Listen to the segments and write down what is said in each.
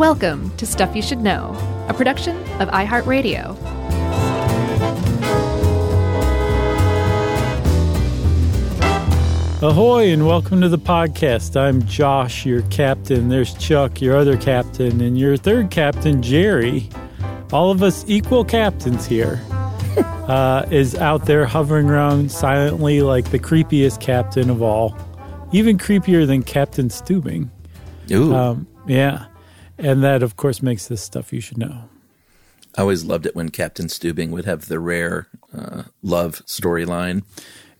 Welcome to Stuff You Should Know, a production of iHeartRadio. Ahoy and welcome to the podcast. I'm Josh, your captain. There's Chuck, your other captain, and your third captain, Jerry. All of us equal captains here. uh, is out there hovering around silently like the creepiest captain of all. Even creepier than Captain Stubing. Ooh. Um, yeah. And that, of course, makes this stuff you should know. I always loved it when Captain Stubing would have the rare uh, love storyline.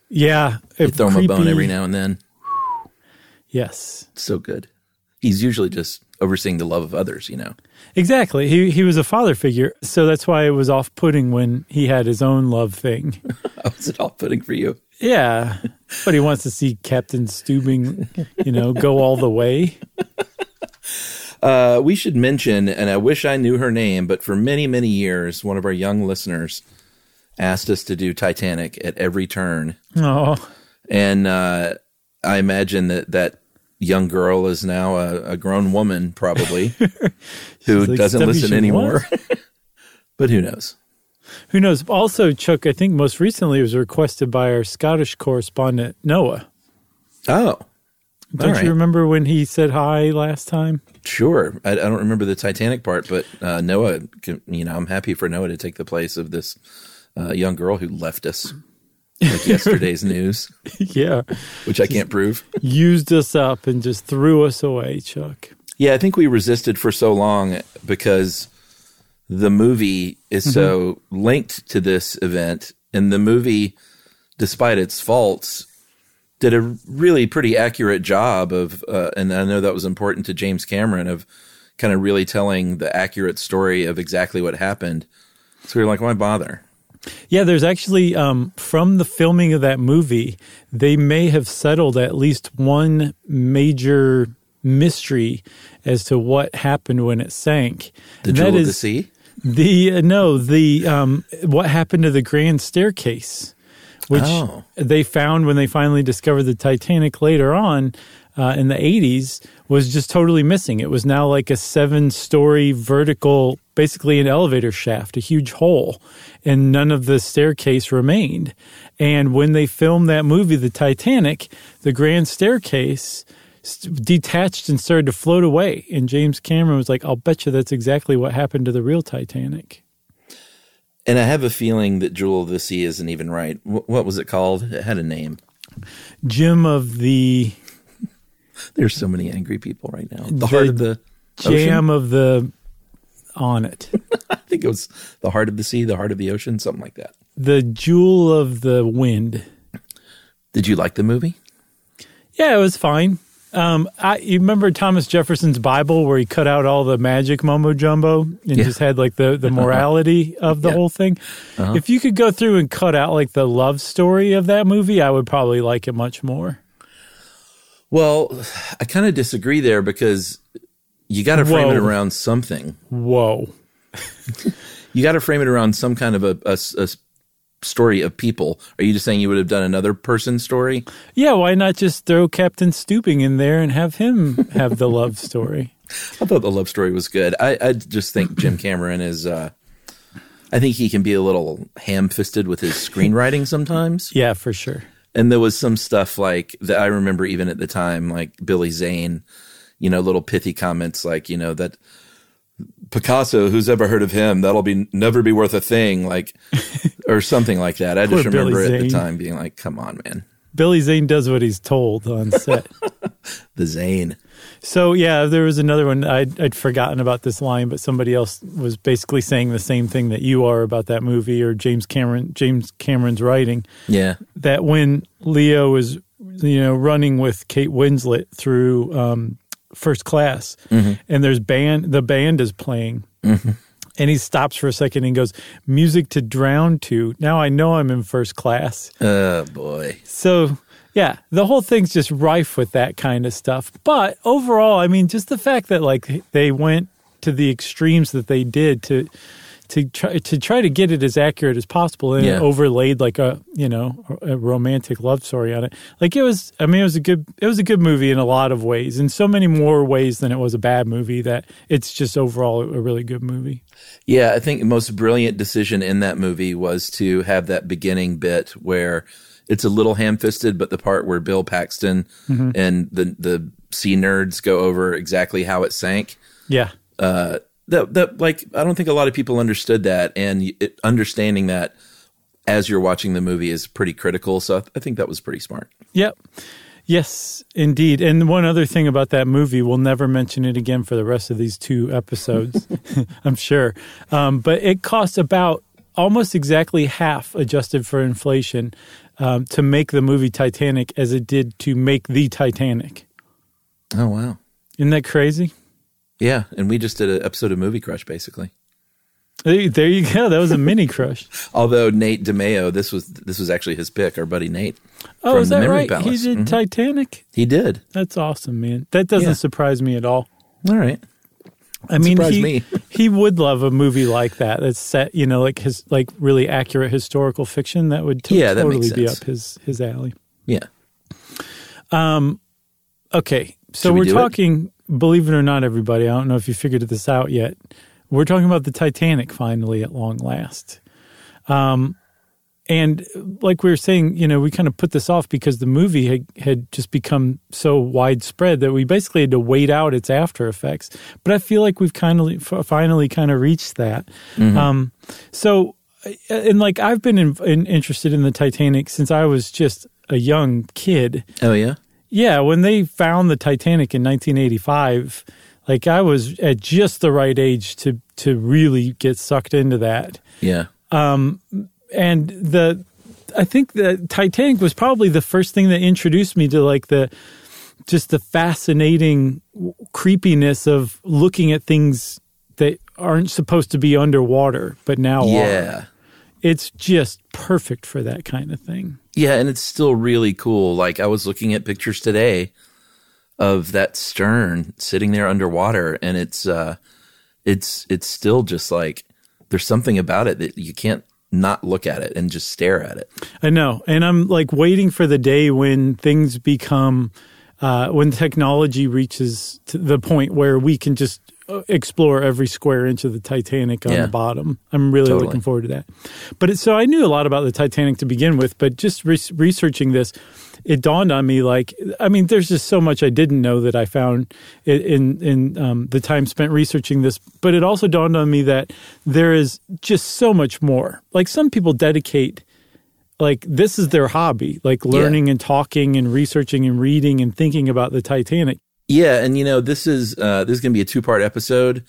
Yeah. Throw him a bone every now and then. Yes. So good. He's usually just overseeing the love of others, you know. Exactly. He he was a father figure, so that's why it was off putting when he had his own love thing. How is it all fitting for you? Yeah. But he wants to see Captain Stubing, you know, go all the way. Uh, we should mention, and I wish I knew her name, but for many, many years, one of our young listeners asked us to do Titanic at every turn. Oh. And uh, I imagine that that young girl is now a, a grown woman, probably, who like, doesn't listen anymore. but who knows? Who knows? Also, Chuck, I think most recently it was requested by our Scottish correspondent, Noah. Oh, Don't right. you remember when he said hi last time? Sure. I, I don't remember the Titanic part, but uh, Noah, can, you know, I'm happy for Noah to take the place of this uh, young girl who left us like yesterday's news, yeah. which I can't prove. Used us up and just threw us away, Chuck. Yeah, I think we resisted for so long because the movie is so linked to this event, and the movie, despite its faults, did a really pretty accurate job of, uh, and I know that was important to James Cameron of kind of really telling the accurate story of exactly what happened. So we were like, why bother? Yeah, there's actually um, from the filming of that movie, they may have settled at least one major mystery as to what happened when it sank. The Jewel that of the Sea. the uh, no the um, what happened to the grand staircase, which Oh. they found when they finally discovered the Titanic later on. Uh, in the 80s was just totally missing. It was now like a seven story vertical, basically an elevator shaft, a huge hole, and none of the staircase remained. And when they filmed that movie, The Titanic, the grand staircase detached and started to float away. And James Cameron was like, I'll bet you that's exactly what happened to the real Titanic. And I have a feeling that Jewel of the Sea isn't even right. Wh- what was it called? It had a name. Jim of the There's so many angry people right now. The heart of the ocean? Jam of the on it. I think it was the heart of the sea, the heart of the ocean, something like that. the jewel of the wind. Did you like the movie? Yeah, it was fine. Um, I, you remember Thomas Jefferson's Bible where he cut out all the magic mumbo jumbo and Yeah. just had like the, the morality of the Yeah. whole thing? If you could go through and cut out like the love story of that movie, I would probably like it much more. Well, I kind of disagree there because you got to frame it around something. Whoa. You got to frame it around some kind of a, a a story of people. Are you just saying you would have done another person's story? Yeah, why not just throw Captain Stubing in there and have him have the love story? I thought the love story was good. I, I just think Jim Cameron is. Uh, I think he can be a little ham-fisted with his screenwriting sometimes. Yeah, for sure. And there was some stuff like that I remember even at the time, like Billy Zane, you know, little pithy comments like, you know, that Picasso, who's ever heard of him, that'll be never be worth a thing, like, or something like that. I just remember at the time being like, come on, man. Billy Zane does what he's told on set. The Zane. So yeah, there was another one. I'd, I'd forgotten about this line, but somebody else was basically saying the same thing that you are about that movie or James Cameron. James Cameron's writing Yeah. that when Leo was, you know, running with Kate Winslet through um, First Class, mm-hmm. and there's band, the band is playing. Mm-hmm. And he stops for a second and goes, "Music to drown to." Now I know I'm in first class. Oh, boy. So, yeah, the whole thing's just rife with that kind of stuff. But overall, I mean, just the fact that like they went to the extremes that they did to to try to try to get it as accurate as possible and Yeah. overlaid like a you know a romantic love story on it. Like it was, I mean, it was a good it was a good movie in a lot of ways, in so many more ways than it was a bad movie. That it's just overall a really good movie. Yeah, I think the most brilliant decision in that movie was to have that beginning bit where it's a little ham-fisted, but the part where Bill Paxton and the the sea nerds go over exactly how it sank. Yeah, Uh, that that like I don't think a lot of people understood that, and it, understanding that as you're watching the movie is pretty critical. So I, th- I think that was pretty smart. Yep. Yes, indeed. And one other thing about that movie, we'll never mention it again for the rest of these two episodes, I'm sure. Um, but it costs about almost exactly half adjusted for inflation um, to make the movie Titanic as it did to make the Titanic. Oh wow, Isn't that crazy? Yeah, and we just did an episode of Movie Crush basically. There there you go. That was a mini crush. Although Nate DeMeo, this was this was actually his pick, our buddy Nate. Oh, is that right? Palace. He did Mhm. Titanic. He did. That's awesome, man. That doesn't Yeah. surprise me at all. All right. I mean, surprised he, me. he would love a movie like that. That's set, you know, like his like really accurate historical fiction. That would t- Yeah, that totally be up his his alley. Yeah. Um. Okay, so we we're talking. it? Believe it or not, everybody, I don't know if you figured this out yet. We're talking about the Titanic finally at long last. Um, and like we were saying, you know, we kind of put this off because the movie had, had just become so widespread that we basically had to wait out its after effects. But I feel like we've kind of f- finally kind of reached that. Um, so, and like I've been in, in, interested in the Titanic since I was just a young kid. Oh yeah. Yeah, when they found the Titanic in 1985, like I was at just the right age to to really get sucked into that. Yeah. Um, And the I think the Titanic was probably the first thing that introduced me to like the just the fascinating creepiness of looking at things that aren't supposed to be underwater but now are. Yeah. It's just perfect for that kind of thing. Yeah, and it's still really cool. Like I was looking at pictures today of that stern sitting there underwater and it's uh it's it's still just like there's something about it that you can't not look at it and just stare at it. I know. And I'm like waiting for the day when things become, uh, when technology reaches the point where we can just explore every square inch of the Titanic on Yeah. the bottom. I'm really Totally. looking forward to that. But it, so I knew a lot about the Titanic to begin with, but just re- researching this, it dawned on me like, I mean, there's just so much I didn't know that I found in in um, the time spent researching this. But it also dawned on me that there is just so much more. Like some people dedicate like this is their hobby, like learning and talking and researching and reading and thinking about the Titanic. Yeah, and you know, this is uh this is going to be a two-part episode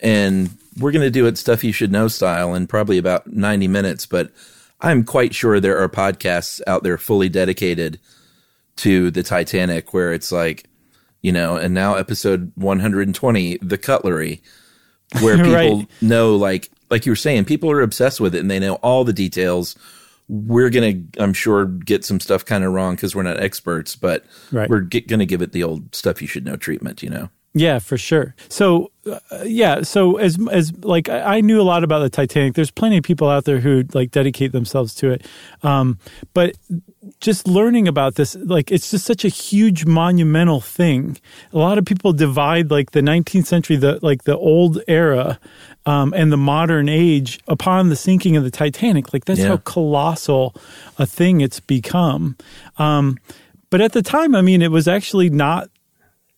and we're going to do it stuff you should know style in probably about 90 minutes, but I'm quite sure there are podcasts out there fully dedicated to the Titanic where it's like, you know, and now episode 120, the cutlery, where people Right. know like like you were saying, people are obsessed with it and they know all the details. We're gonna, I'm sure, get some stuff kind of wrong because we're not experts, but Right. we're gonna give it the old stuff you should know treatment. You know, Yeah, for sure. So, uh, yeah. So as as like I I knew a lot about the Titanic. There's plenty of people out there who like dedicate themselves to it. Um, but just learning about this, like it's just such a huge monumental thing. A lot of people divide like the 19th century, the like the old era, um, and the modern age upon the sinking of the Titanic. Like that's Yeah. how colossal a thing it's become. Um, but at the time, I mean, it was actually not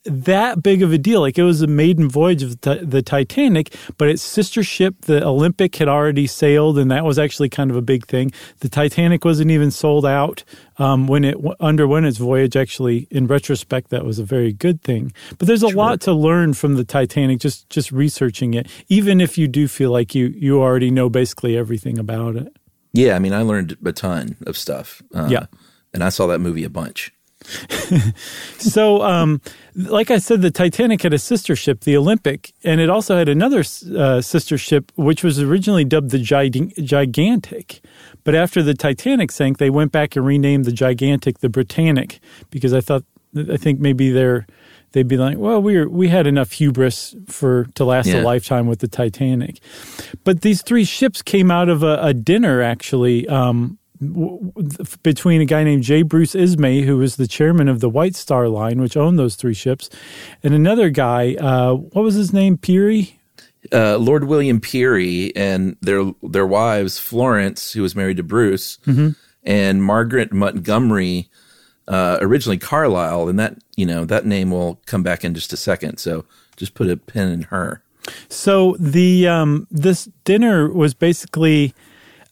that big of a deal. Like it was a maiden voyage of the, the Titanic, but its sister ship, the Olympic, had already sailed, and that was actually kind of a big thing. The Titanic wasn't even sold out um, when it w- underwent its voyage. Actually, in retrospect, that was a very good thing. But there's a lot to learn from the Titanic just just researching it, even if you do feel like you you already know basically everything about it. yeah. I mean, I learned a ton of stuff. Uh, Yeah. and I saw that movie a bunch. So, um, like I said, the Titanic had a sister ship, the Olympic, and it also had another uh, sister ship, which was originally dubbed the Gigantic. But after the Titanic sank, they went back and renamed the Gigantic the Britannic because I thought, I think maybe their they'd be like, "Well, we were, we had enough hubris for to last Yeah. a lifetime with the Titanic." But these three ships came out of a, a dinner actually. Um, w- between a guy named J. Bruce Ismay, who was the chairman of the White Star Line, which owned those three ships, and another guy, uh, what was his name? Pirrie? uh, Lord William Pirrie and their their wives Florence, who was married to Bruce, and Margaret Montgomery, uh, originally Carlisle, and that you know that name will come back in just a second. So just put a pin in her. So the um, this dinner was basically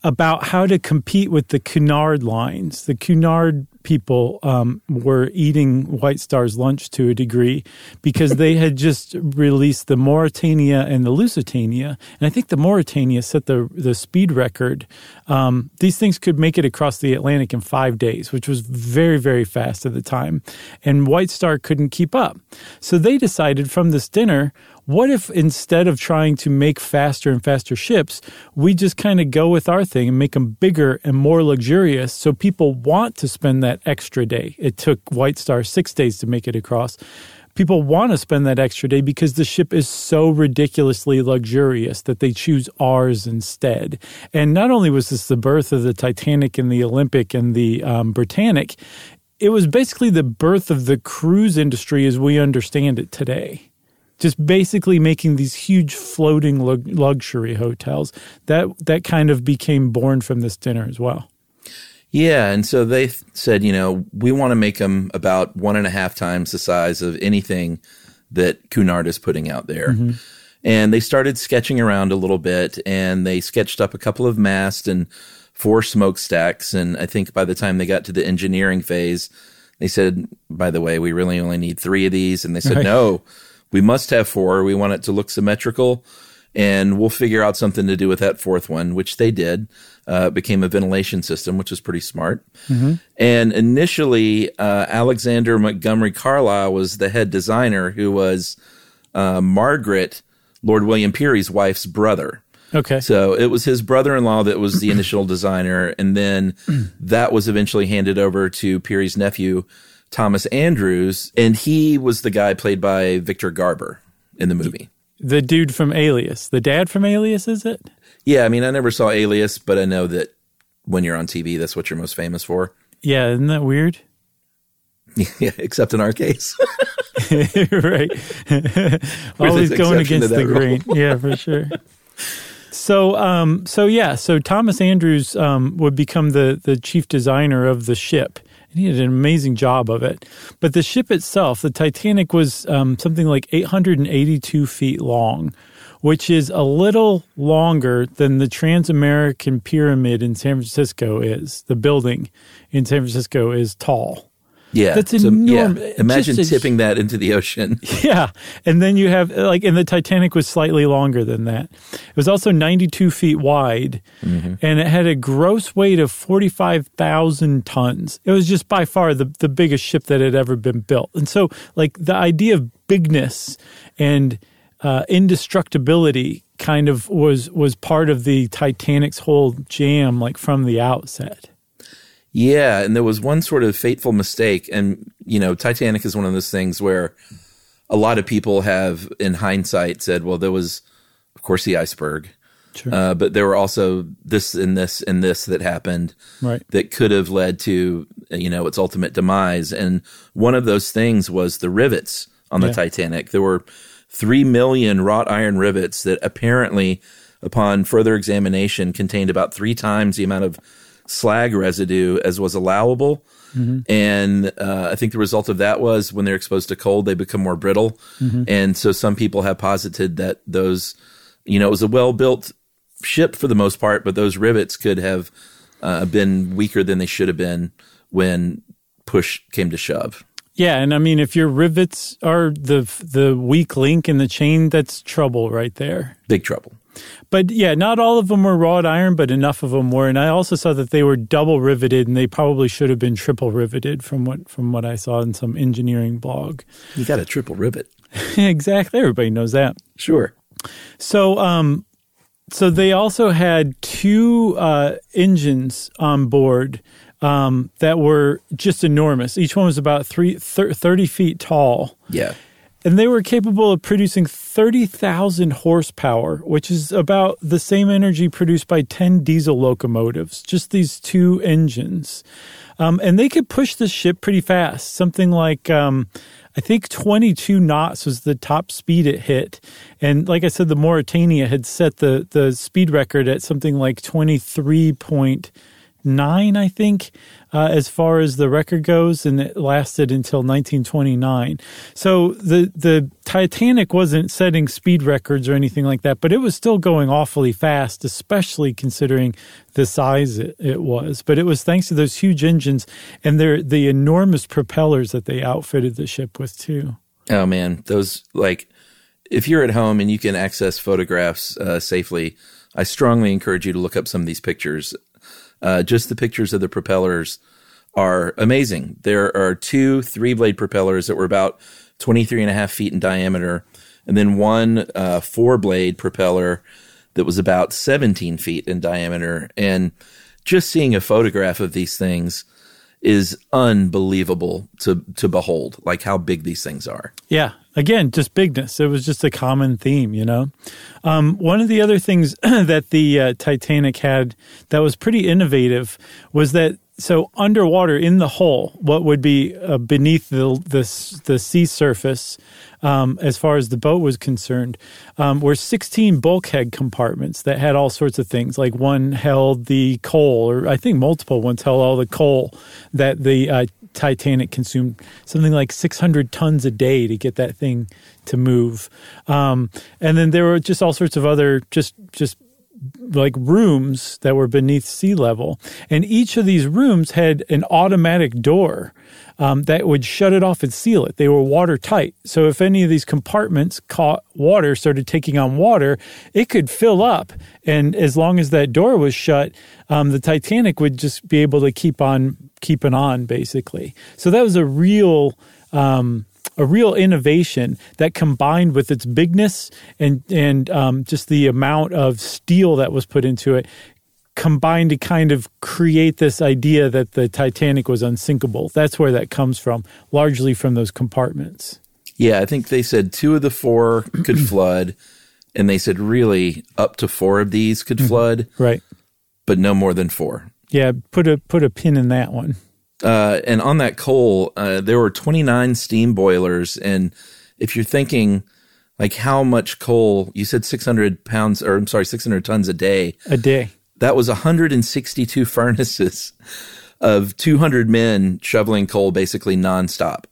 about how to compete with the Cunard lines. The Cunard people um, were eating White Star's lunch to a degree because they had just released the Mauretania and the Lusitania, and I think the Mauretania set the the speed record. Um, these things could make it across the Atlantic in five days, which was very very fast at the time, and White Star couldn't keep up. So they decided from this dinner what if instead of trying to make faster and faster ships, we just kind of go with our thing and make them bigger and more luxurious so people want to spend that extra day? It took White Star six days to make it across. People want to spend that extra day because the ship is so ridiculously luxurious that they choose ours instead. And not only was this the birth of the Titanic and the Olympic and the um, Britannic, it was basically the birth of the cruise industry as we understand it today just basically making these huge floating lug- luxury hotels. That that kind of became born from this dinner as well. Yeah, and so they th- said, you know, we want to make them about one and a half times the size of anything that Cunard is putting out there. Mm-hmm. And they started sketching around a little bit, and they sketched up a couple of masts and four smokestacks. And I think by the time they got to the engineering phase, they said, by the way, we really only need three of these. And they said, Right. no, we must have four. We want it to look symmetrical, and we'll figure out something to do with that fourth one, which they did. Uh, became a ventilation system, which was pretty smart. And initially, uh, Alexander Montgomery Carlisle was the head designer, who was uh, Margaret, Lord William Pirrie's wife's brother. Okay. So it was his brother-in-law that was the initial designer, and then that was eventually handed over to Pirrie's nephew, Thomas Andrews, and he was the guy played by Victor Garber in the movie. the dude from Alias, the dad from Alias, is it? Yeah, I mean, I never saw Alias, but I know that when you're on TV, that's what you're most famous for. Yeah, isn't that weird? yeah, except in our case. right. Always going against the grain. Yeah, for sure. So, um, so yeah, so Thomas Andrews um, would become the the chief designer of the ship, and he did an amazing job of it. But the ship itself, the Titanic, was um, something like 882 feet long, which is a little longer than the Transamerican Pyramid in San Francisco is. The building in San Francisco is tall. Yeah, That's yeah. enormous. Imagine Just a- tipping that into the ocean. Yeah. And then you have, like, and the Titanic was slightly longer than that. It was also 92 feet wide and it had a gross weight of 45,000 tons. It was just by far the, the biggest ship that had ever been built. And so, like, the idea of bigness and uh, indestructibility kind of was was part of the Titanic's whole jam, like from the outset. Yeah, and there was one sort of fateful mistake, and you know, Titanic is one of those things where a lot of people have, in hindsight, said, "Well, there was, of course, the iceberg, Sure. uh, but there were also this and this and this that happened Right. that could have led to, you know, its ultimate demise." And one of those things was the rivets on the Yeah. Titanic. There were three million wrought iron rivets that apparently, upon further examination, contained about three times the amount of slag residue as was allowable. And uh, I think the result of that was when they're exposed to cold, they become more brittle. And so some people have posited that those, you know, it was a well built ship for the most part, but those rivets could have uh, been weaker than they should have been when push came to shove. Yeah, and I mean, if your rivets are the the weak link in the chain, that's trouble right there. Big trouble. But yeah, not all of them were wrought iron, but enough of them were. And I also saw that they were double riveted, and they probably should have been triple riveted from what from what I saw in some engineering blog. You got a triple rivet. exactly, everybody knows that. Sure. So, um, so they also had two uh, engines on board um, that were just enormous. Each one was about three, thir- 30 feet tall. Yeah. And they were capable of producing 30,000 horsepower, which is about the same energy produced by 10 diesel locomotives, just these two engines. Um, and they could push the ship pretty fast, something like, um, I think 22 knots was the top speed it hit. And like I said, the Mauretania had set the, the speed record at something like 23 nine, I think, uh, as far as the record goes, and it lasted until 1929. So the the Titanic wasn't setting speed records or anything like that, but it was still going awfully fast, especially considering the size it, it was. But it was thanks to those huge engines and their the enormous propellers that they outfitted the ship with too. Oh man, those like if you're at home and you can access photographs uh, safely, I strongly encourage you to look up some of these pictures uh, just the pictures of the propellers are amazing. There are two three blade propellers that were about 23 and a half feet in diameter, and then one uh, four blade propeller that was about 17 feet in diameter. And just seeing a photograph of these things is unbelievable to to behold, like how big these things are. Yeah, again, just bigness. It was just a common theme, you know. Um, one of the other things that the uh, Titanic had that was pretty innovative was that so underwater in the hull, what would be uh, beneath the, the, the sea surface, um, as far as the boat was concerned, um, were 16 bulkhead compartments that had all sorts of things. Like one held the coal, or I think multiple ones held all the coal that the uh, Titanic consumed something like 600 tons a day to get that thing to move. Um, and then there were just all sorts of other just just like rooms that were beneath sea level. And each of these rooms had an automatic door um, that would shut it off and seal it. They were watertight. So if any of these compartments caught water, started taking on water, it could fill up. And as long as that door was shut, um, the Titanic would just be able to keep on keeping on, basically. So that was a real. Um, a real innovation that combined with its bigness and and um, just the amount of steel that was put into it combined to kind of create this idea that the Titanic was unsinkable. That's where that comes from, largely from those compartments. Yeah, I think they said two of the four could flood, and they said really up to four of these could mm-hmm. flood. Right. But no more than four. Yeah, put a put a pin in that one. Uh, and on that coal, uh, there were 29 steam boilers. And if you're thinking, like, how much coal, you said 600 pounds, or I'm sorry, 600 tons a day. A day. That was 162 furnaces of 200 men shoveling coal basically nonstop.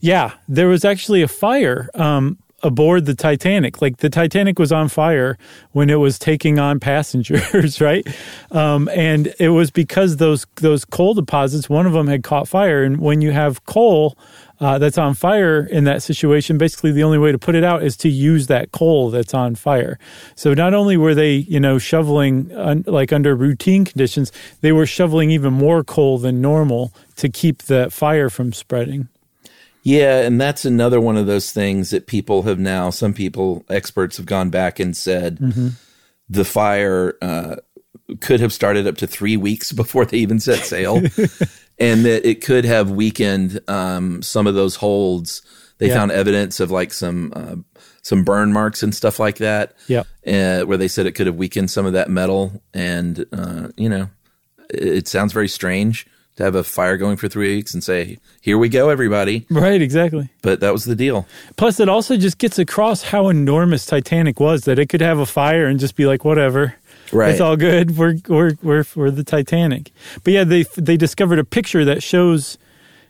Yeah, there was actually a fire um, aboard the Titanic. Like the Titanic was on fire when it was taking on passengers, right? Um, and it was because those those coal deposits, one of them had caught fire, and when you have coal uh, that's on fire in that situation, basically the only way to put it out is to use that coal that's on fire. So not only were they, you know, shoveling un- like under routine conditions, they were shoveling even more coal than normal to keep the fire from spreading. Yeah, and that's another one of those things that people have now, some people, experts have gone back and said mm-hmm. the fire uh, could have started up to three weeks before they even set sail, and that it could have weakened um, some of those holds. They yeah. found evidence of like some uh, some burn marks and stuff like that. Yeah, uh, where they said it could have weakened some of that metal, and uh, you know, it, it sounds very strange to have a fire going for three weeks and say, "Here we go, everybody." Right, exactly. But that was the deal. Plus, it also just gets across how enormous Titanic was that it could have a fire and just be like, "Whatever." Right. It's all good. We're we're we're we're the Titanic. But yeah, they they discovered a picture that shows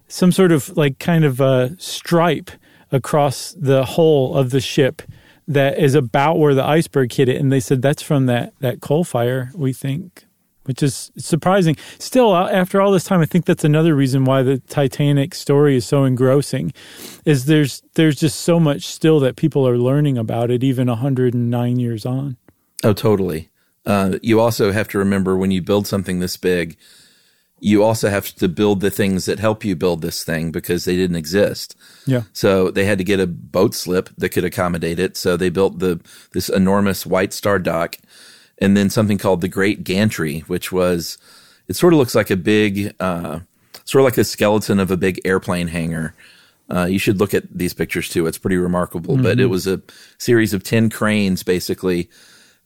some sort of like kind of a stripe across the hull of the ship that is about where the iceberg hit it and they said that's from that that coal fire we think which is surprising. Still, uh, after all this time, I think that's another reason why the Titanic story is so engrossing. Is there's there's just so much still that people are learning about it, even 109 years on. Oh, totally. Uh, you also have to remember when you build something this big, you also have to build the things that help you build this thing because they didn't exist. Yeah. So they had to get a boat slip that could accommodate it. So they built the this enormous White Star dock and then something called the Great Gantry, which was it sort of looks like a big, uh, sort of like the skeleton of a big airplane hangar Uh, you should look at these pictures too. It's pretty remarkable. But it was a series of 10 cranes basically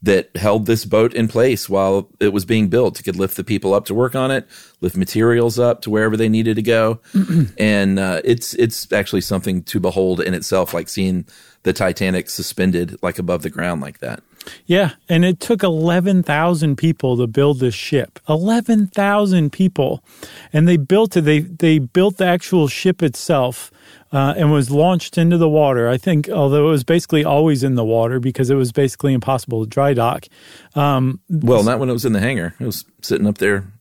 that held this boat in place while it was being built. It could lift the people up to work on it, lift materials up to wherever they needed to go. and uh, it's, it's actually something to behold in itself, like seeing the Titanic suspended like above the ground like that. Yeah, and it took 11,000 people to build this ship. 11,000 people. And they built it they they built the actual ship itself uh, and was launched into the water. I think although it was basically always in the water because it was basically impossible to dry dock. Well, not when it was in the hangar. It was sitting up there.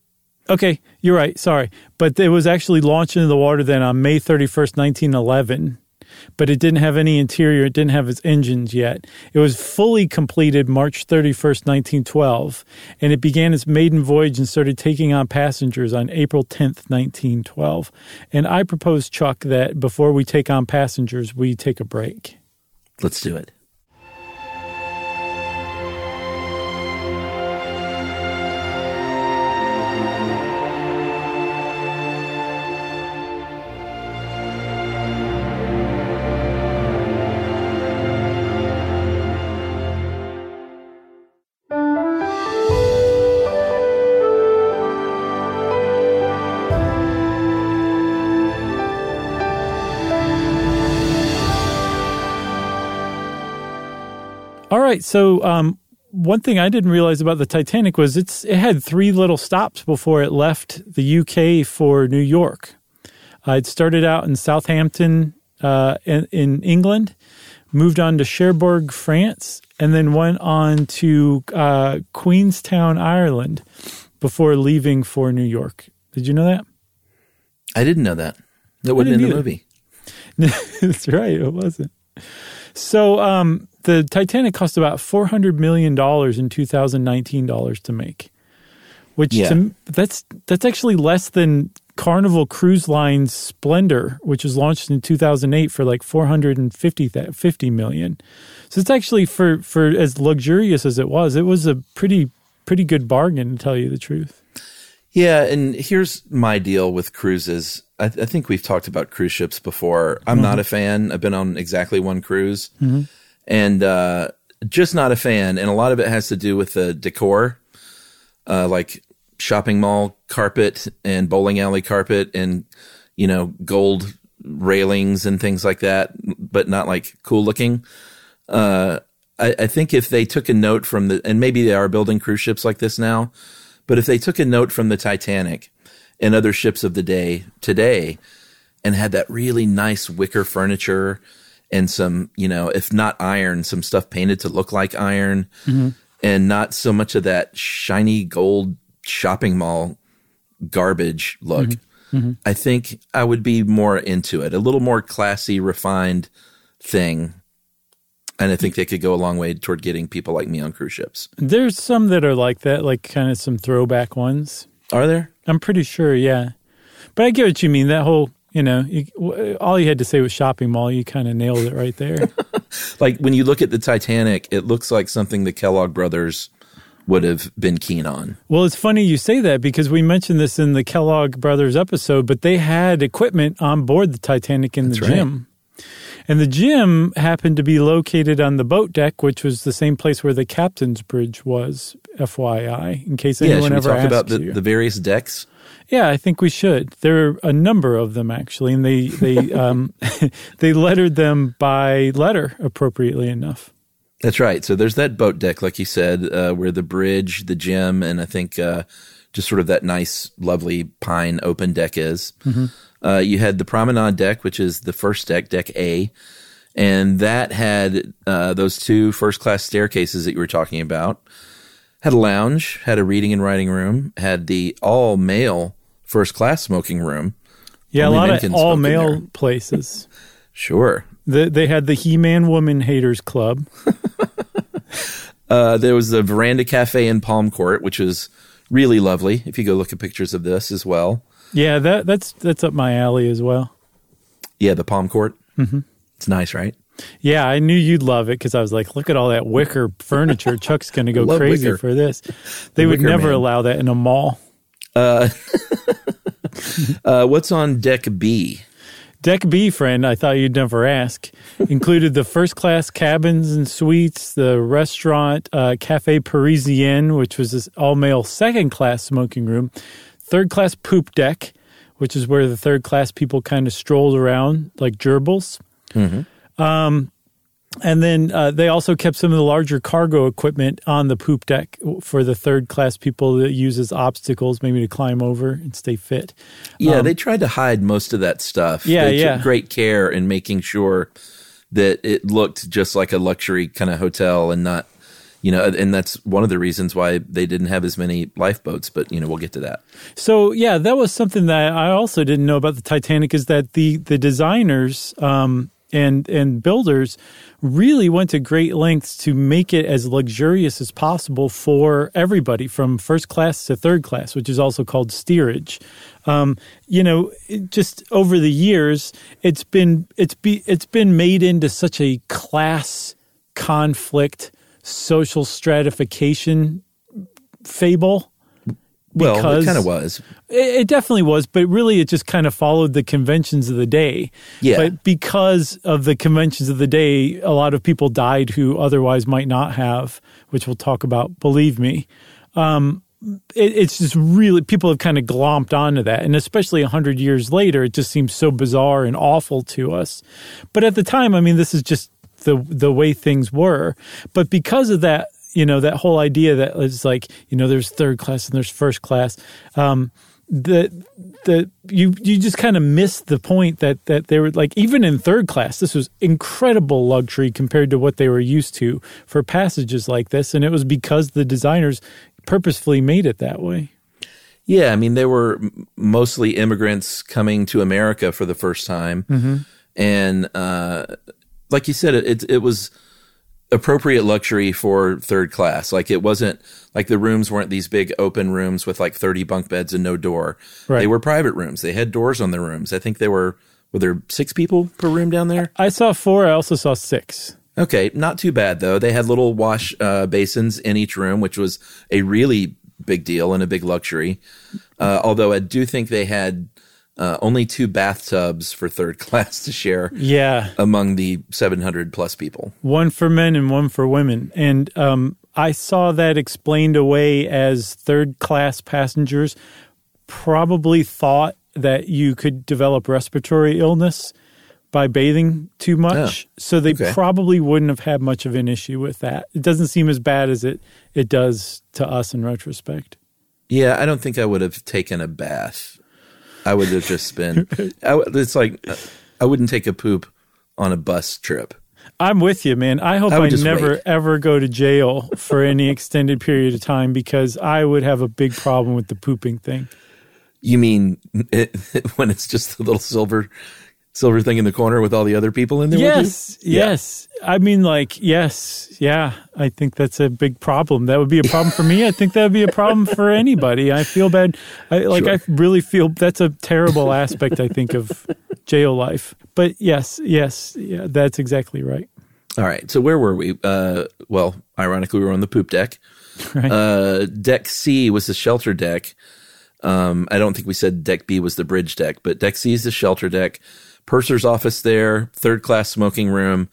Okay, you're right. Sorry. But it was actually launched into the water then on May 31st, 1911. But it didn't have any interior, it didn't have its engines yet. It was fully completed March 31st, 1912, and it began its maiden voyage and started taking on passengers on April 10th, 1912. And I propose, Chuck, that before we take on passengers, we take a break. Let's do it. Right, so um, one thing I didn't realize about the Titanic was it's it had three little stops before it left the UK for New York. Uh, it started out in Southampton uh, in, in England, moved on to Cherbourg, France, and then went on to uh, Queenstown, Ireland, before leaving for New York. Did you know that? I didn't know that. That wasn't in the either. movie. That's right. It wasn't. So um, the Titanic cost about four hundred million dollars in two thousand nineteen dollars to make, which Yeah. to, that's that's actually less than Carnival Cruise Line's Splendor, which was launched in two thousand eight for like four hundred and fifty fifty million. So it's actually for for as luxurious as it was, it was a pretty pretty good bargain to tell you the truth. Yeah, and here's my deal with cruises. I, I think we've talked about cruise ships before. I'm not mm-hmm. a fan. I've been on exactly one cruise, mm-hmm. And uh, just not a fan. And a lot of it has to do with the decor, uh, like shopping mall carpet and bowling alley carpet, and you know gold railings and things like that, but not like cool looking. Uh, I, I think if they took a note from the, and maybe they are building cruise ships like this now, but if they took a note from the Titanic and other ships of the day today and had that really nice wicker furniture and some, you know, if not iron, some stuff painted to look like iron and not so much of that shiny gold shopping mall garbage look. I think I would be more into it, a little more classy, refined thing. And I think they could go a long way toward getting people like me on cruise ships. There's some that are like that, like kind of some throwback ones. Are there? I'm pretty sure, yeah. But I get what you mean. That whole, you know, you, all you had to say was shopping mall. You kind of nailed it right there. like when you look at the Titanic, it looks like something the Kellogg brothers would have been keen on. well, it's funny you say that because we mentioned this in the Kellogg Brothers episode, but they had equipment on board the Titanic in the That's right. gym. And the gym happened to be located on the boat deck, which was the same place where the captain's bridge was, FYI, in case Yeah, anyone we ever talk asks about the, you. the various decks? Yeah, I think we should. There are a number of them actually, and they they um, they lettered them by letter appropriately enough. That's right. So there's that boat deck, like you said, uh, where the bridge, the gym, and I think uh, just sort of that nice, lovely pine open deck is. Uh, you had the promenade deck, which is the first deck, deck A, and that had uh, those two first class staircases that you were talking about. Had a lounge, had a reading and writing room, had the all male first class smoking room. Yeah, Only a lot of all male places. Sure. The, they had the He Man Woman Haters Club. Uh, there was the Veranda Cafe in Palm Court, which is really lovely. If you go look at pictures of this as well. Yeah, that that's that's up my alley as well. Yeah, the Palm Court. Mm-hmm. It's nice, right? Yeah, I knew you'd love it because I was like, look at all that wicker furniture. Chuck's going to go crazy wicker. for this. They would never man. allow that in a mall. Uh, what's on deck B? Deck B, friend, I thought you'd never ask, included the first class cabins and suites, the restaurant uh, Cafe Parisien, which was this all male second class smoking room, third class poop deck, which is where the third class people kind of strolled around like gerbils. Um, and then uh, they also kept some of the larger cargo equipment on the poop deck for the third class people that use as obstacles, maybe to climb over and stay fit. Yeah, they tried to hide most of that stuff. Um, Yeah, they yeah. took great care in making sure that it looked just like a luxury kind of hotel and not, you know, and that's one of the reasons why they didn't have as many lifeboats. But you know, we'll get to that. So yeah, that was something that I also didn't know about the Titanic is that the the designers um, and and builders really went to great lengths to make it as luxurious as possible for everybody from first class to third class, which is also called steerage. Um, you know, just over the years, it's been it's be it's been made into such a class conflict, social stratification fable. Well, it kind of was. It, it definitely was, but really it just kind of followed the conventions of the day. Yeah. But because of the conventions of the day, a lot of people died who otherwise might not have, which we'll talk about, believe me. Um, it, it's just really, people have kind of glomped onto that. And especially 100 years later, it just seems so bizarre and awful to us. But at the time, I mean, this is just the the way things were. But because of that, you know, that whole idea that it's like, you know, there's third class and there's first class. Um, the the you you just kind of missed the point that that they were like even in third class this was incredible luxury compared to what they were used to for passages like this and it was because the designers purposefully made it that way Yeah, I mean, they were mostly immigrants coming to America for the first time, Mm-hmm. and uh, like you said, it, it it was appropriate luxury for third class. Like it wasn't like the rooms weren't these big open rooms with like thirty bunk beds and no door. Right. They were private rooms. They had doors on the rooms. I think they were were there six people per room down there. i saw four i also saw six Okay, not too bad though. They had little wash uh, basins in each room, which was a really big deal and a big luxury. Uh, although I do think they had uh, only two bathtubs for third class to share yeah among the 700 plus people. one for men and one for women. And um, I saw that explained away as third class passengers probably thought that you could develop respiratory illness by bathing too much. so they okay. probably wouldn't have had much of an issue with that. It doesn't seem as bad as it, it does to us in retrospect. Yeah, I don't think I would have taken a bath. I would have just been. I, it's like I wouldn't take a poop on a bus trip. I'm with you, man. I hope I I, never wait. ever go to jail for any extended period of time because I would have a big problem with the pooping thing. You mean it, when it's just the little silver silver thing in the corner with all the other people in there? Yes, yes. I mean, like, yes, yeah. I think that's a big problem. That would be a problem for me. I think that would be a problem for anybody. I feel bad. I like. Sure. I really feel that's a terrible aspect. I think of jail life. But yes, yes, yeah. That's exactly right. All right. So where were we? Uh, well, ironically, we were on the poop deck. Right. Uh, deck C was the shelter deck. Um, I don't think we said deck B was the bridge deck, but deck C is the shelter deck. Purser's office there, third class smoking room,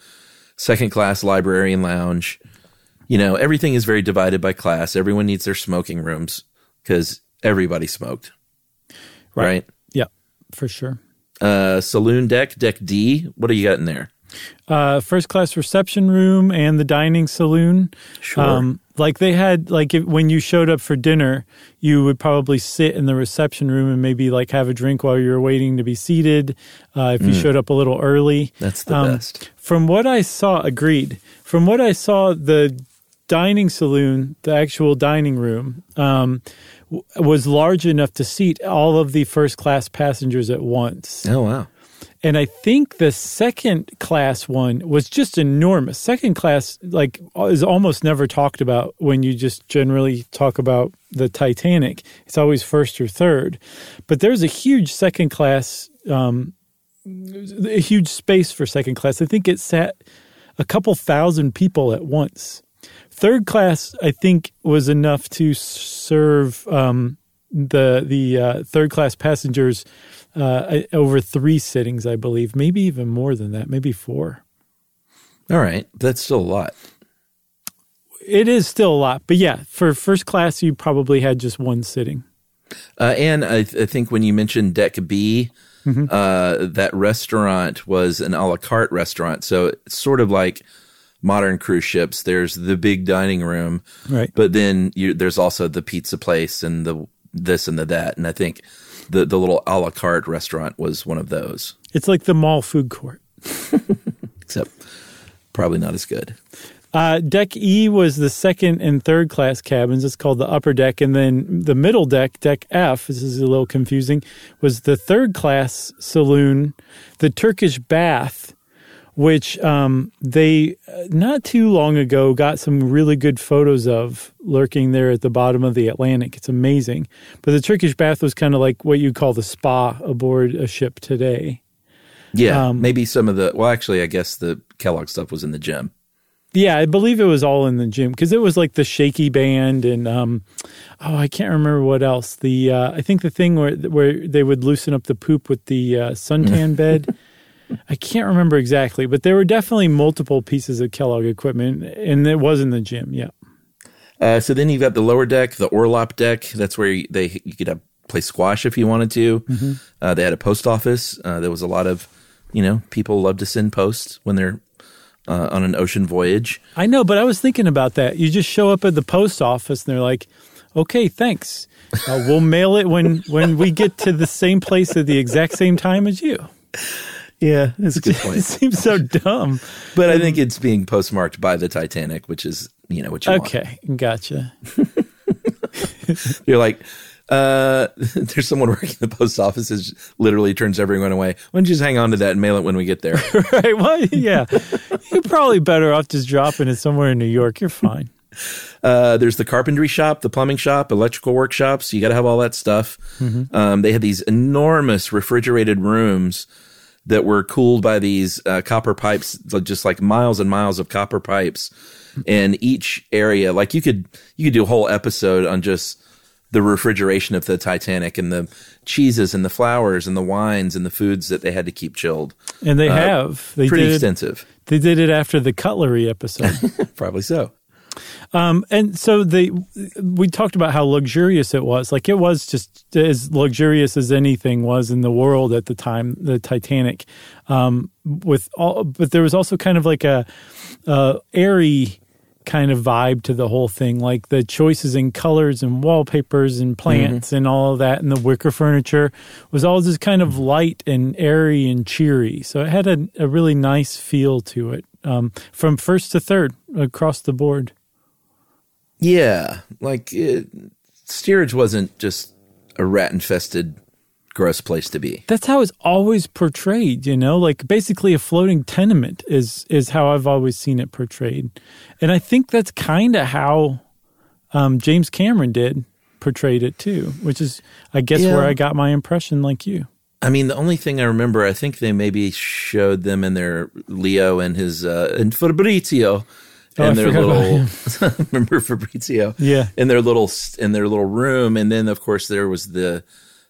second class library and lounge. You know, everything is very divided by class. Everyone needs their smoking rooms because everybody smoked. Right. Yeah, for sure. Uh, saloon deck, deck D. What do you got in there? uh, first class reception room and the dining saloon. Sure. Like they had like if, when you showed up for dinner, you would probably sit in the reception room and maybe like have a drink while you were waiting to be seated. Uh, if you showed up a little early, Mm. That's the Um, best. From what I saw, agreed. From what I saw, the dining saloon, the actual dining room, um, w- was large enough to seat all of the first class passengers at once. Oh, wow. And I think the second class one was just enormous. Second class, like, is almost never talked about when you just generally talk about the Titanic. It's always first or third. But there's a huge second class, um, a huge space for second class. I think it sat a couple thousand people at once. Third class, I think, was enough to serve um, the the uh, third class passengers uh, over three sittings, I believe, maybe even more than that, maybe four. All right, that's still a lot. It is still a lot, but yeah, for first class, you probably had just one sitting. Uh, and I, th- I, think when you mentioned Deck B, mm-hmm. uh, that restaurant was an a la carte restaurant. So it's sort of like modern cruise ships. There's the big dining room, right? But then you, there's also the pizza place and the this and the that. And I think the the little a la carte restaurant was one of those. It's like the mall food court, except probably not as good. Uh, deck E was the second and third class cabins. It's called the upper deck. And then the middle deck, deck F, this is a little confusing, was the third class saloon, the Turkish bath, which um, they uh, not too long ago got some really good photos of lurking there at the bottom of the Atlantic. It's amazing. But the Turkish bath was kind of like what you call the spa aboard a ship today. Yeah, um, maybe some of the, well, actually, I guess the Kellogg stuff was in the gym. Yeah, I believe it was all in the gym because it was like the shaky band and um, oh, I can't remember what else. The uh, I think the thing where where they would loosen up the poop with the uh, suntan bed. I can't remember exactly, but there were definitely multiple pieces of Kellogg equipment, and it was in the gym. Yeah. Uh, so then you've got the lower deck, the Orlop deck. That's where you, they you could have, play squash if you wanted to. Mm-hmm. Uh, they had a post office. Uh, there was a lot of, you know, people love to send posts when they're uh, on an ocean voyage. I know, but I was thinking about that. You just show up at the post office and they're like, "Okay, thanks. Uh, we'll mail it when when we get to the same place at the exact same time as you." Yeah, that's a good point. it seems so dumb, but I think it's being postmarked by the Titanic, which is you know what you okay, want. gotcha. You're like, uh, there's someone working the post office is literally turns everyone away. Why don't you just hang on to that and mail it when we get there? right. Well, yeah. You're probably better off just dropping it somewhere in New York. You're fine. Uh, there's the carpentry shop, the plumbing shop, electrical workshops. You got to have all that stuff. Mm-hmm. Um, they had these enormous refrigerated rooms that were cooled by these uh, copper pipes, just like miles and miles of copper pipes. And each area, like you could, you could do a whole episode on just the refrigeration of the Titanic and the cheeses and the flowers and the wines and the foods that they had to keep chilled. And they uh, have. They pretty did extensive. They did it after the cutlery episode. Probably so. Um, and so they, we talked about how luxurious it was. Like it was just as luxurious as anything was in the world at the time, the Titanic. Um, with all, but there was also kind of like a, a airy kind of vibe to the whole thing, like the choices in colors and wallpapers and plants mm-hmm. and all of that, and the wicker furniture was all just kind of light and airy and cheery. So it had a, a really nice feel to it um, from first to third across the board. Yeah, like it, steerage wasn't just a rat infested gross place to be. That's how it's always portrayed, you know, like basically a floating tenement is is how I've always seen it portrayed. And I think that's kind of how um, James Cameron did portrayed it too, which is I guess yeah. where I got my impression like you. I mean, the only thing I remember, I think they maybe showed them in their Leo and his uh, and Fabrizio oh, and their little remember Fabrizio, yeah, in their little in their little room, and then of course there was the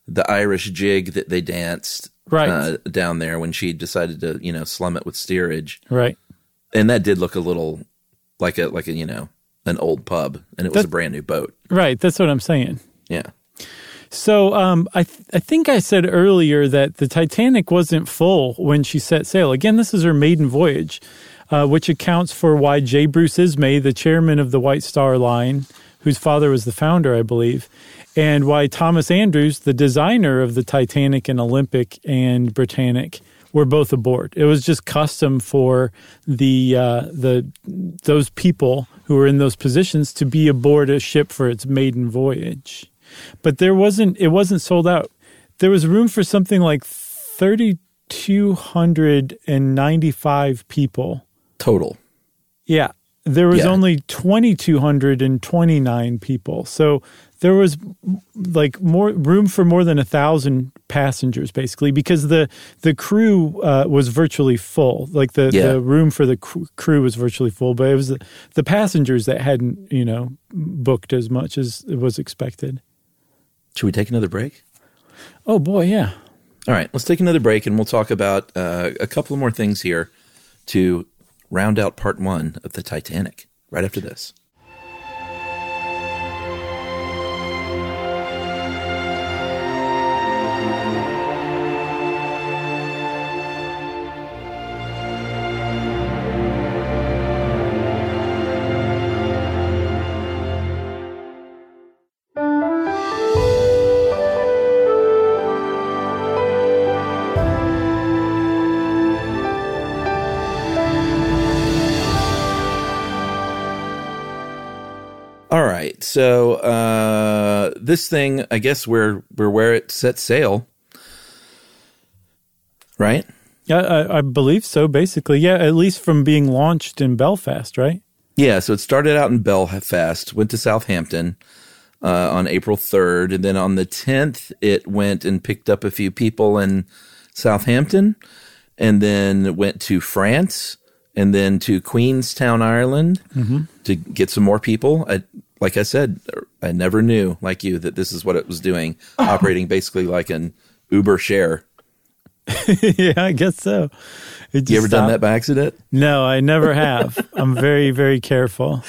the Irish jig that they danced right. uh, down there when she decided to you know slum it with steerage. Right. And that did look a little like a like a you know an old pub. And it was a brand new boat. Right. That's what i'm saying. Yeah. So um, I, th- I think I said earlier that the Titanic wasn't full when she set sail. Again, this is her maiden voyage, uh, which accounts for why J. Bruce Ismay, the chairman of the White Star Line, whose father was the founder, I believe, and why Thomas Andrews, the designer of the Titanic and Olympic and Britannic, were both aboard. It was just custom for the uh, the those people who were in those positions to be aboard a ship for its maiden voyage. But there wasn't it wasn't sold out. There was room for something like thirty two hundred and ninety five people total. Yeah. There was yeah. only 2,229 people. So there was like more room for more than a thousand passengers basically because the the crew uh, was virtually full like the, yeah. the room for the crew was virtually full but it was the, the passengers that hadn't you know booked as much as it was expected Should we take another break? Oh boy, yeah. All right, let's take another break and we'll talk about uh, a couple more things here to round out part one of the Titanic right after this. So uh, this thing, I guess we're we're where it sets sail, right? Yeah, I, I believe so. Basically, yeah, at least from being launched in Belfast, right? Yeah, so it started out in Belfast, went to Southampton uh, on April 3rd, and then on the 10th, it went and picked up a few people in Southampton, and then went to France, and then to Queenstown, Ireland, to get some more people. I, like I said, I never knew, like you, that this is what it was doing, oh. operating basically like an Uber share. yeah, I guess so. It You ever done that by accident? No, I never have. I'm very, very careful.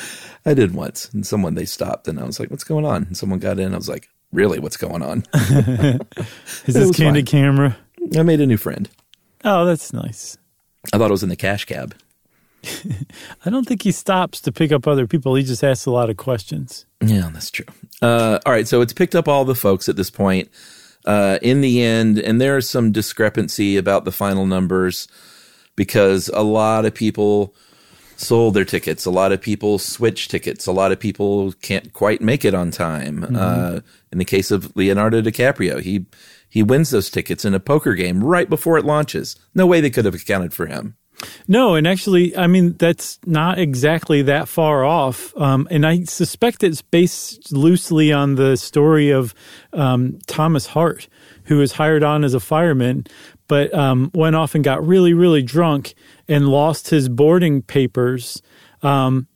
I did once, and someone they stopped, and I was like, "What's going on?" And someone got in. I was like, "Really? What's going on?" Is this candid camera? I made a new friend. Oh, that's nice. I thought it was in the cash cab. I don't think he stops to pick up other people. He just asks a lot of questions. Yeah, that's true. Uh, all right, so it's picked up all the folks at this point. Uh, in the end, and there's some discrepancy about the final numbers because a lot of people sold their tickets. A lot of people switch tickets. A lot of people can't quite make it on time. Uh, in the case of Leonardo DiCaprio, he he wins those tickets in a poker game right before it launches. No way they could have accounted for him. No, and actually, I mean, that's not exactly that far off. Um, and I suspect it's based loosely on the story of um, Thomas Hart, who was hired on as a fireman, but um, went off and got really, really drunk and lost his boarding papers um,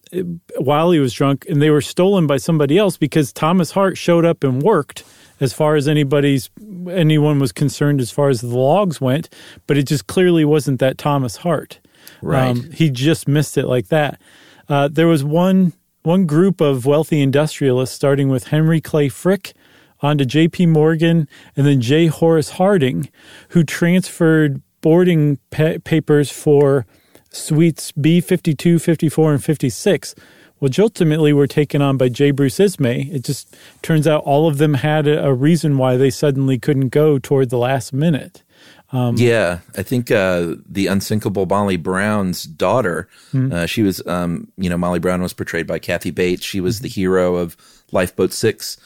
while he was drunk. And they were stolen by somebody else because Thomas Hart showed up and worked as far as anybody's anyone was concerned as far as the logs went, but it just clearly wasn't that Thomas Hart. Right. Um, he just missed it like that. Uh, there was one one group of wealthy industrialists, starting with Henry Clay Frick, on to J.P. Morgan, and then J. Horace Harding, who transferred boarding pa- papers for suites B 52, 54, and 56 which ultimately were taken on by J. Bruce Ismay. It just turns out all of them had a, reason why they suddenly couldn't go toward the last minute. yeah, I think uh, the unsinkable Molly Brown's daughter. Uh, she was, um, you know, Molly Brown was portrayed by Kathy Bates. She was the hero of Lifeboat Six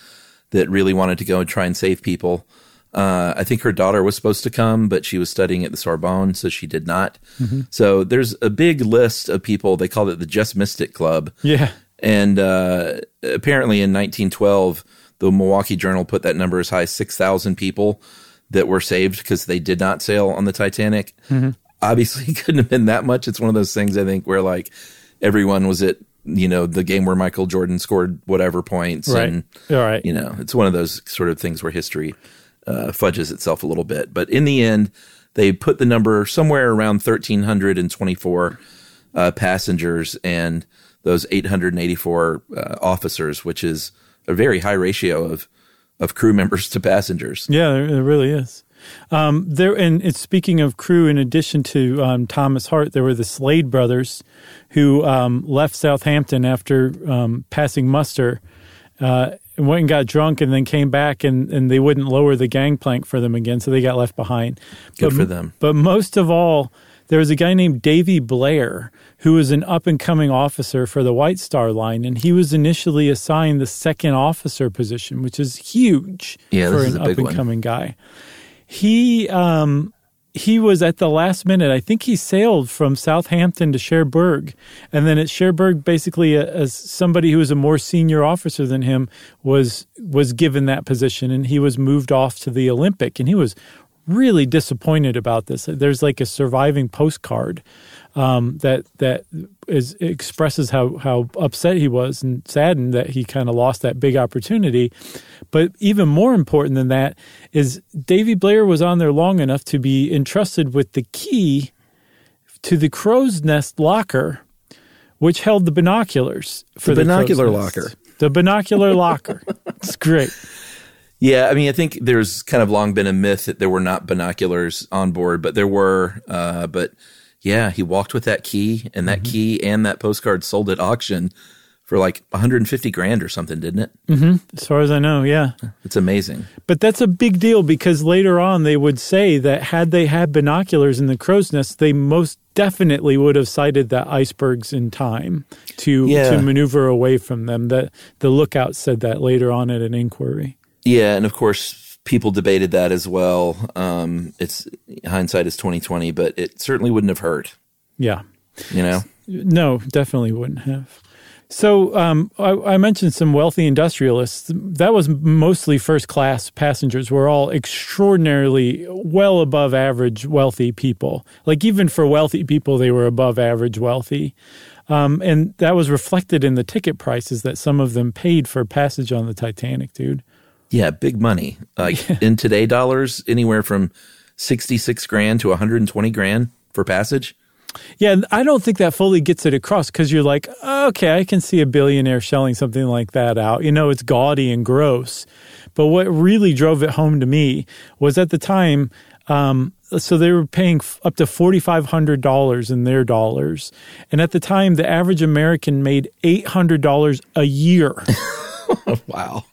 that really wanted to go and try and save people. Uh, I think her daughter was supposed to come, but she was studying at the Sorbonne, so she did not. So there's a big list of people. They call it the Just It Club. Yeah. And uh, apparently in 1912, the Milwaukee Journal put that number as high as 6,000 people that were saved because they did not sail on the Titanic. Obviously, it couldn't have been that much. It's one of those things, I think, where like everyone was at, you know, the game where Michael Jordan scored whatever points. Right. And, All right. you know, it's one of those sort of things where history uh, fudges itself a little bit. But in the end, they put the number somewhere around 1,324 uh, passengers and those 884 uh, officers, which is a very high ratio of of crew members to passengers. Yeah, there really is. Um, there, and it's speaking of crew. In addition to um, Thomas Hart, there were the Slade brothers, who um, left Southampton after um, passing muster, uh, and went and got drunk, and then came back, and, and they wouldn't lower the gangplank for them again, so they got left behind. Good But- for them. But most of all, there was a guy named Davy Blair who was an up and coming officer for the White Star Line, and he was initially assigned the second officer position, which is huge Yeah, for an up and coming guy. He um, he was at the last minute. I think he sailed from Southampton to Cherbourg, and then at Cherbourg, basically, as somebody who was a more senior officer than him was was given that position, and he was moved off to the Olympic, and he was really disappointed about this. There's like a surviving postcard um, that that is expresses how how upset he was and saddened that he kind of lost that big opportunity. But even more important than that is Davy Blair was on there long enough to be entrusted with the key to the crow's nest locker, which held the binoculars for the, the binocular locker. The binocular locker. It's great. Yeah, I mean, I think there's kind of long been a myth that there were not binoculars on board, but there were. Uh, but yeah, he walked with that key, and that mm-hmm. key and that postcard sold at auction for like 150 grand or something, didn't it? Mm-hmm. As far as I know, yeah. It's amazing. But that's a big deal because later on they would say that had they had binoculars in the crow's nest, they most definitely would have sighted the icebergs in time to yeah. to maneuver away from them. That the lookout said that later on at an inquiry. Yeah, and of course people debated that as well. Um, it's hindsight is twenty twenty, but it certainly wouldn't have hurt. Yeah, you know, no, definitely wouldn't have. So um, I, I, mentioned some wealthy industrialists. That was mostly first class passengers. Were all extraordinarily well above average wealthy people. Like even for wealthy people, they were above average wealthy. Um, and that was reflected in the ticket prices that some of them paid for passage on the Titanic, dude. Yeah, big money. Like in today dollars, anywhere from 66 grand to 120 grand for passage. Yeah, I don't think that fully gets it across because you're like, okay, I can see a billionaire shelling something like that out. You know, it's gaudy and gross. But what really drove it home to me was at the time, um, so they were paying up to $4,500 in their dollars. And at the time, the average American made $800 a year. wow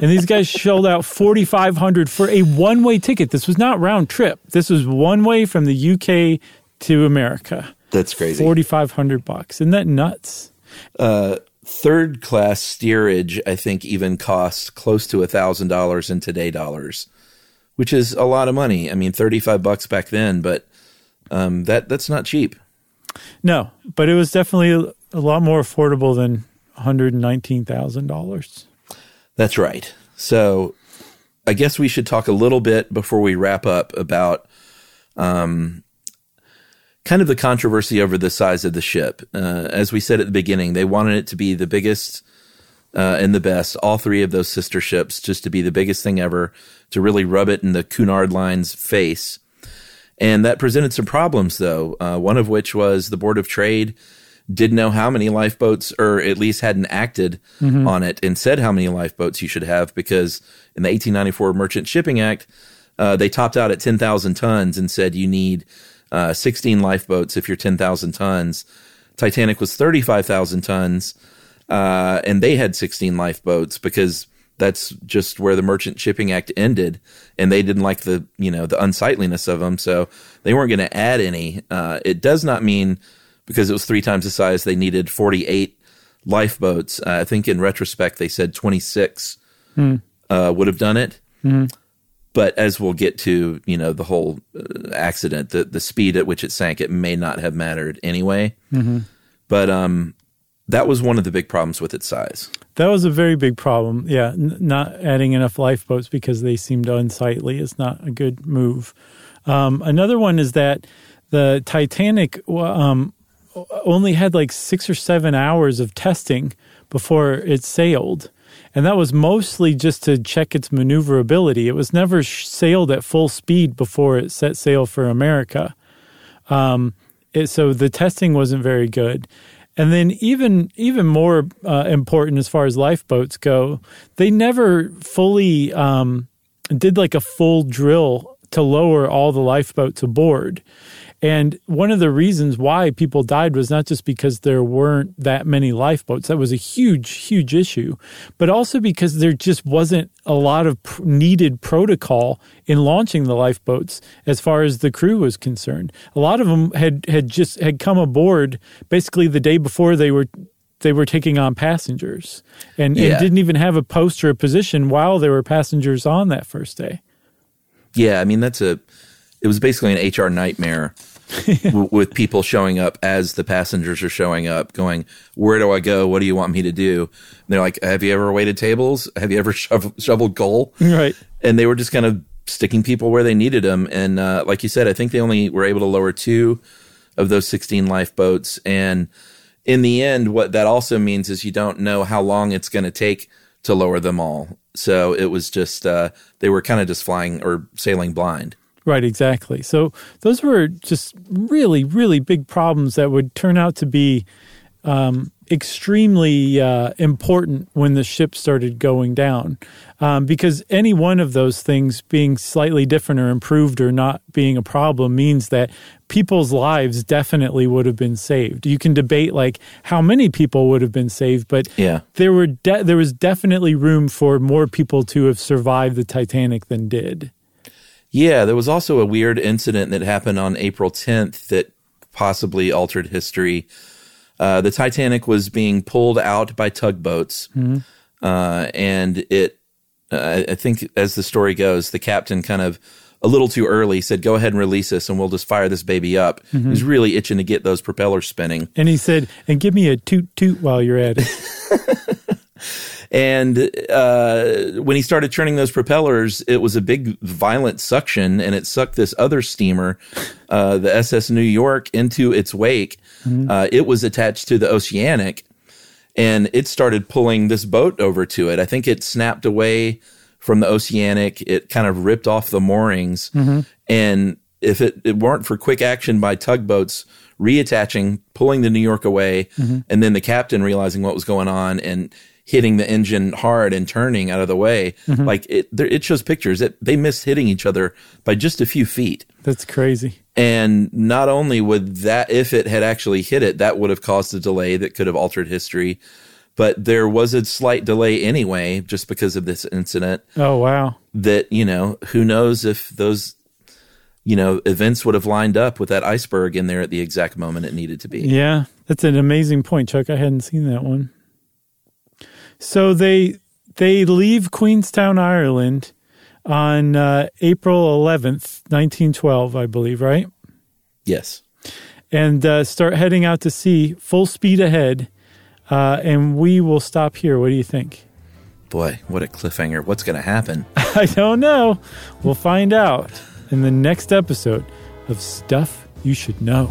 and these guys shelled out 4500 for a one-way ticket. This was not round trip. This was one way from the UK to America. That's crazy. 4500 bucks. Isn't that nuts? Uh, third class steerage I think even cost close to a $1000 in today dollars, which is a lot of money. I mean 35 bucks back then, but um, that that's not cheap. No, but it was definitely a lot more affordable than $119,000. That's right. So I guess we should talk a little bit before we wrap up about um, kind of the controversy over the size of the ship. Uh, as we said at the beginning, they wanted it to be the biggest uh, and the best, all three of those sister ships, just to be the biggest thing ever, to really rub it in the Cunard Line's face. And that presented some problems, though, uh, one of which was the Board of Trade didn't know how many lifeboats, or at least hadn't acted mm-hmm. on it and said how many lifeboats you should have, because in the 1894 Merchant Shipping Act, uh, they topped out at 10,000 tons and said you need uh, 16 lifeboats if you're 10,000 tons. Titanic was 35,000 tons, uh, and they had 16 lifeboats because that's just where the Merchant Shipping Act ended, and they didn't like the you know the unsightliness of them, so they weren't going to add any. Uh, it does not mean because it was three times the size. They needed 48 lifeboats. Uh, I think in retrospect, they said 26 mm. uh, would have done it. Mm. But as we'll get to, you know, the whole uh, accident, the, the speed at which it sank, it may not have mattered anyway. Mm-hmm. But um, that was one of the big problems with its size. That was a very big problem. Yeah, n- not adding enough lifeboats because they seemed unsightly is not a good move. Um, another one is that the Titanic um, only had like six or seven hours of testing before it sailed. And that was mostly just to check its maneuverability. It was never sailed at full speed before it set sail for America. Um, it, so the testing wasn't very good. And then even even more uh, important as far as lifeboats go, they never fully um, did like a full drill to lower all the lifeboats aboard. And one of the reasons why people died was not just because there weren't that many lifeboats. That was a huge, huge issue, but also because there just wasn't a lot of needed protocol in launching the lifeboats as far as the crew was concerned. A lot of them had, had just had come aboard basically the day before they were they were taking on passengers and, yeah. and didn't even have a post or a position while there were passengers on that first day. Yeah, I mean that's a it was basically an HR nightmare w- with people showing up as the passengers are showing up, going, "Where do I go? What do you want me to do?" And they're like, "Have you ever waited tables? Have you ever shoveled coal?" Right. And they were just kind of sticking people where they needed them. And uh, like you said, I think they only were able to lower two of those 16 lifeboats. And in the end, what that also means is you don't know how long it's going to take to lower them all. So it was just, uh, they were kind of just flying or sailing blind. Right, exactly. So those were just really, really big problems that would turn out to be um, extremely uh, important when the ship started going down. Um, because any one of those things being slightly different or improved or not being a problem means that people's lives definitely would have been saved. You can debate like how many people would have been saved, but Yeah. there were de- there was definitely room for more people to have survived the Titanic than did. Yeah, there was also a weird incident that happened on April 10th that possibly altered history. Uh, the Titanic was being pulled out by tugboats, uh, and it. Uh, I think, as the story goes, the captain kind of a little too early said, "Go ahead and release us, and we'll just fire this baby up." He was really itching to get those propellers spinning. And he said, "And give me a toot toot while you're at it." And uh, when he started turning those propellers, it was a big, violent suction, and it sucked this other steamer, uh, the SS New York, into its wake. Uh, it was attached to the Oceanic, and it started pulling this boat over to it. I think it snapped away from the Oceanic. It kind of ripped off the moorings, and if it, it weren't for quick action by tugboats reattaching, pulling the New York away, and then the captain realizing what was going on and hitting the engine hard and turning out of the way, mm-hmm. like it, it shows pictures that they missed hitting each other by just a few feet. That's crazy. And not only would that, if it had actually hit it, that would have caused a delay that could have altered history. But there was a slight delay anyway, just because of this incident. Oh wow. That, you know, who knows if those, you know, events would have lined up with that iceberg in there at the exact moment it needed to be. Yeah, that's an amazing point, Chuck. I hadn't seen that one. So they they leave Queenstown, Ireland, on uh, April eleventh, nineteen twelve, I believe, right? Yes. And uh, start heading out to sea, full speed ahead. Uh, and we will stop here. What do you think? Boy, what a cliffhanger. What's going to happen? I don't know. We'll find out in the next episode of Stuff You Should Know.